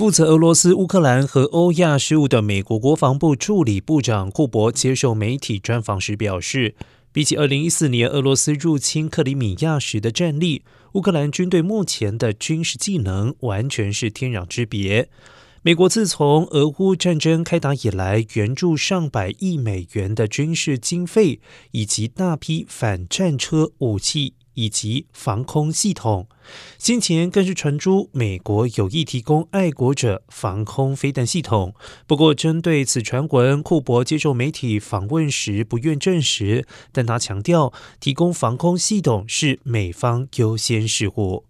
负责俄罗斯、乌克兰和欧亚事务的美国国防部助理部长库珀接受媒体专访时表示，比起2014年俄罗斯入侵克里米亚时的战力，乌克兰军队目前的军事技能完全是天壤之别。美国自从俄乌战争开打以来，援助上百亿美元的军事经费，以及大批反战车、武器。以及防空系统，先前更是传出美国有意提供爱国者防空飞弹系统。不过，针对此传闻，库伯接受媒体访问时不愿证实，但他强调提供防空系统是美方优先事务。